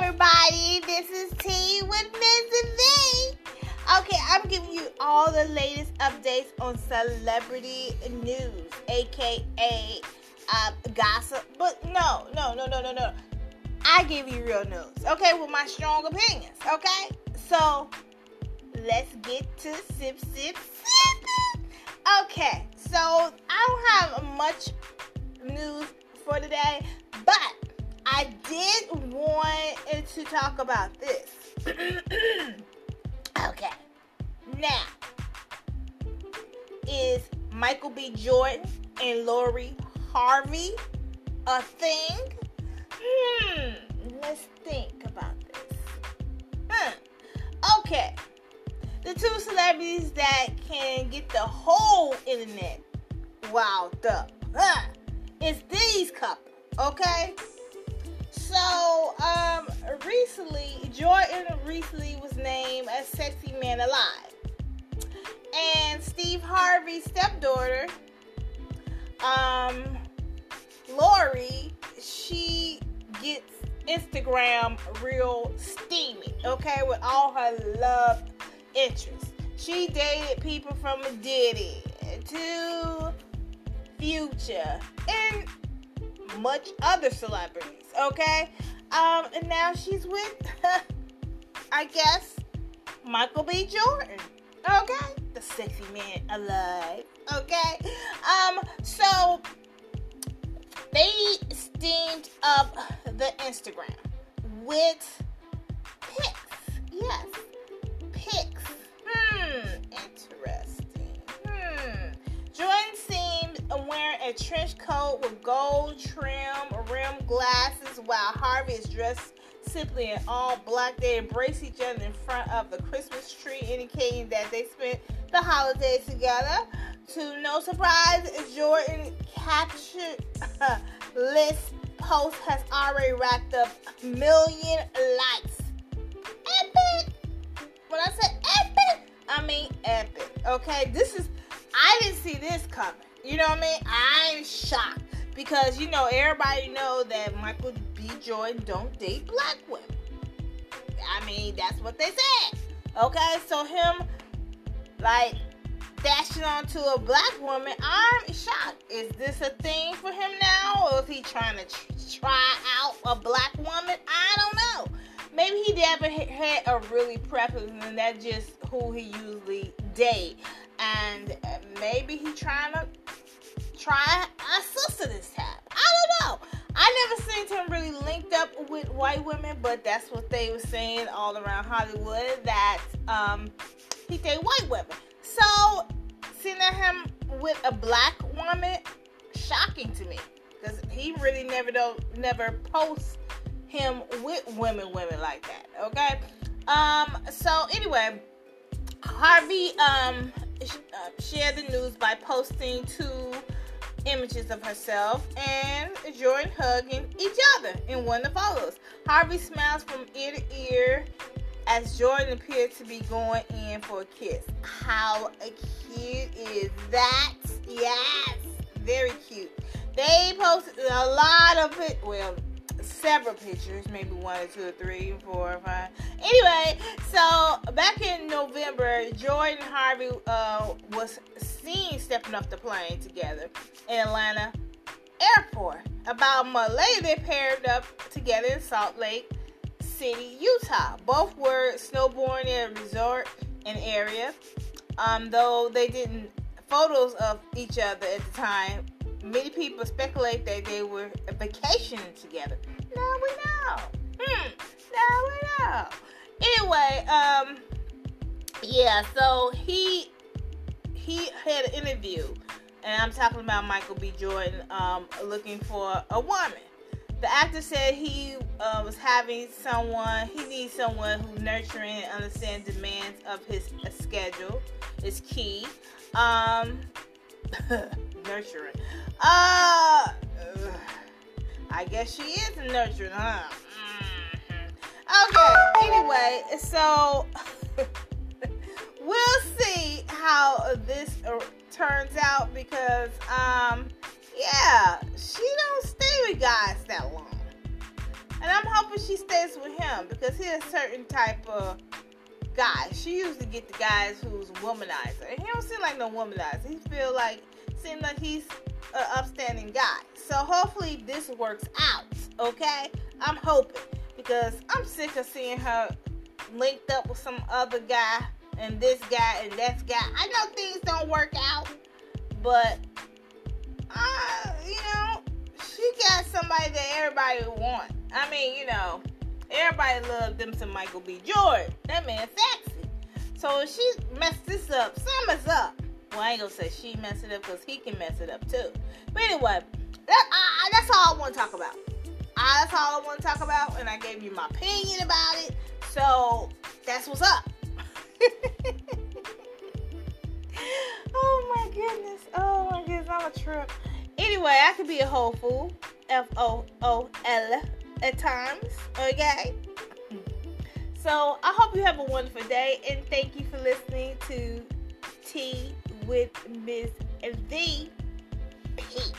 everybody. This is Tea with Ms. V. Okay, I'm giving you all the latest updates on celebrity news, aka uh, gossip. But no, no, no, no, no, no. I give you real news, okay, with my strong opinions, okay? So let's get to sip, sip, sip. Okay, so I don't have much news for today, but I did want to talk about this. okay, now is Michael B. Jordan and Lori Harvey a thing? Hmm, let's think about this. Hmm. Okay, the two celebrities that can get the whole internet wound up. Huh. It's these couple, okay? So, um, recently, Jordan recently was named a Sexy Man Alive. And Steve Harvey's stepdaughter, um, Lori, she gets Instagram real steamy, okay, with all her love interests. She dated people from Diddy to Future and much other celebrities, okay? Um, and now she's with, I guess, Michael B. Jordan, okay? The sexy man alive, okay? Um, so they steamed up the Instagram with pics, yes, pics. Hmm, interesting. Hmm. Jordan seemed wearing a trench coat with gold trim, rim glasses, while Harvey is dressed simply in all black. They embrace each other in front of the Christmas tree, indicating that they spent the holidays together. To no surprise, Jordan captured list post has already racked up a million likes. Epic! When I say epic, I mean epic. Okay, this is I didn't see this coming. You know what I mean? I'm shocked because you know everybody know that Michael B. Jordan don't date black women. I mean that's what they said. Okay, so him like dashing onto a black woman, I'm shocked. Is this a thing for him now, or is he trying to try out a black woman? I don't know. Maybe he never had a really preference, and that's just who he usually date. And uh, maybe he trying to white women, but that's what they were saying all around Hollywood that um, he date white women. So seeing him with a black woman, shocking to me because he really never don't never posts him with women, women like that. Okay. Um. So anyway, Harvey um uh, shared the news by posting two images of herself and Jordan hugging each other in one of the photos. Harvey smiles from ear to ear as Jordan appeared to be going in for a kiss. How cute is that? Yes, very cute. They posted a lot of it. Well, several pictures, maybe one or two or three, four or five. Anyway, so back in November, Jordan Harvey uh, was seen stepping off the plane together in Atlanta airport. About a month later, they paired up together in Salt Lake City, Utah. Both were snowboarding at a resort and area. Um, though they didn't photos of each other at the time, many people speculate that they were vacationing together. Now we know. Hmm. Now we know. Anyway, um, yeah. So he he had an interview, and I'm talking about Michael B. Jordan, um, looking for a woman. The actor said he uh, was having someone. He needs someone who nurturing and understands demands of his schedule. Is key. Um, nurturing. Uh. I guess she is nurturing, huh? Mm-hmm. Okay, anyway, so we'll see how this uh, turns out because, um, yeah, she don't stay with guys that long. And I'm hoping she stays with him. Because he's a certain type of guy. She used to get the guys who's womanizer. And he don't seem like no womanizer. He feel like seem like he's an upstanding guy. So hopefully this works out. Okay? I'm hoping. Because I'm sick of seeing her linked up with some other guy and this guy and that guy. I know things don't work out, but uh, you know, she got somebody that everybody want. I mean, you know, everybody love them some Michael B. Jordan. That man sexy. So if she messed this up, something's up. Well, I ain't gonna say she messed it up because he can mess it up too. But anyway, that, uh, that's all I want to talk about. Uh, that's all I want to talk about, and I gave you my opinion about it. So that's what's up. oh my goodness. Oh my goodness. I'm a trip. Anyway, I could be a whole fool. F O O L at times. Okay. So I hope you have a wonderful day and thank you for listening to Tea with Miss V. Peace.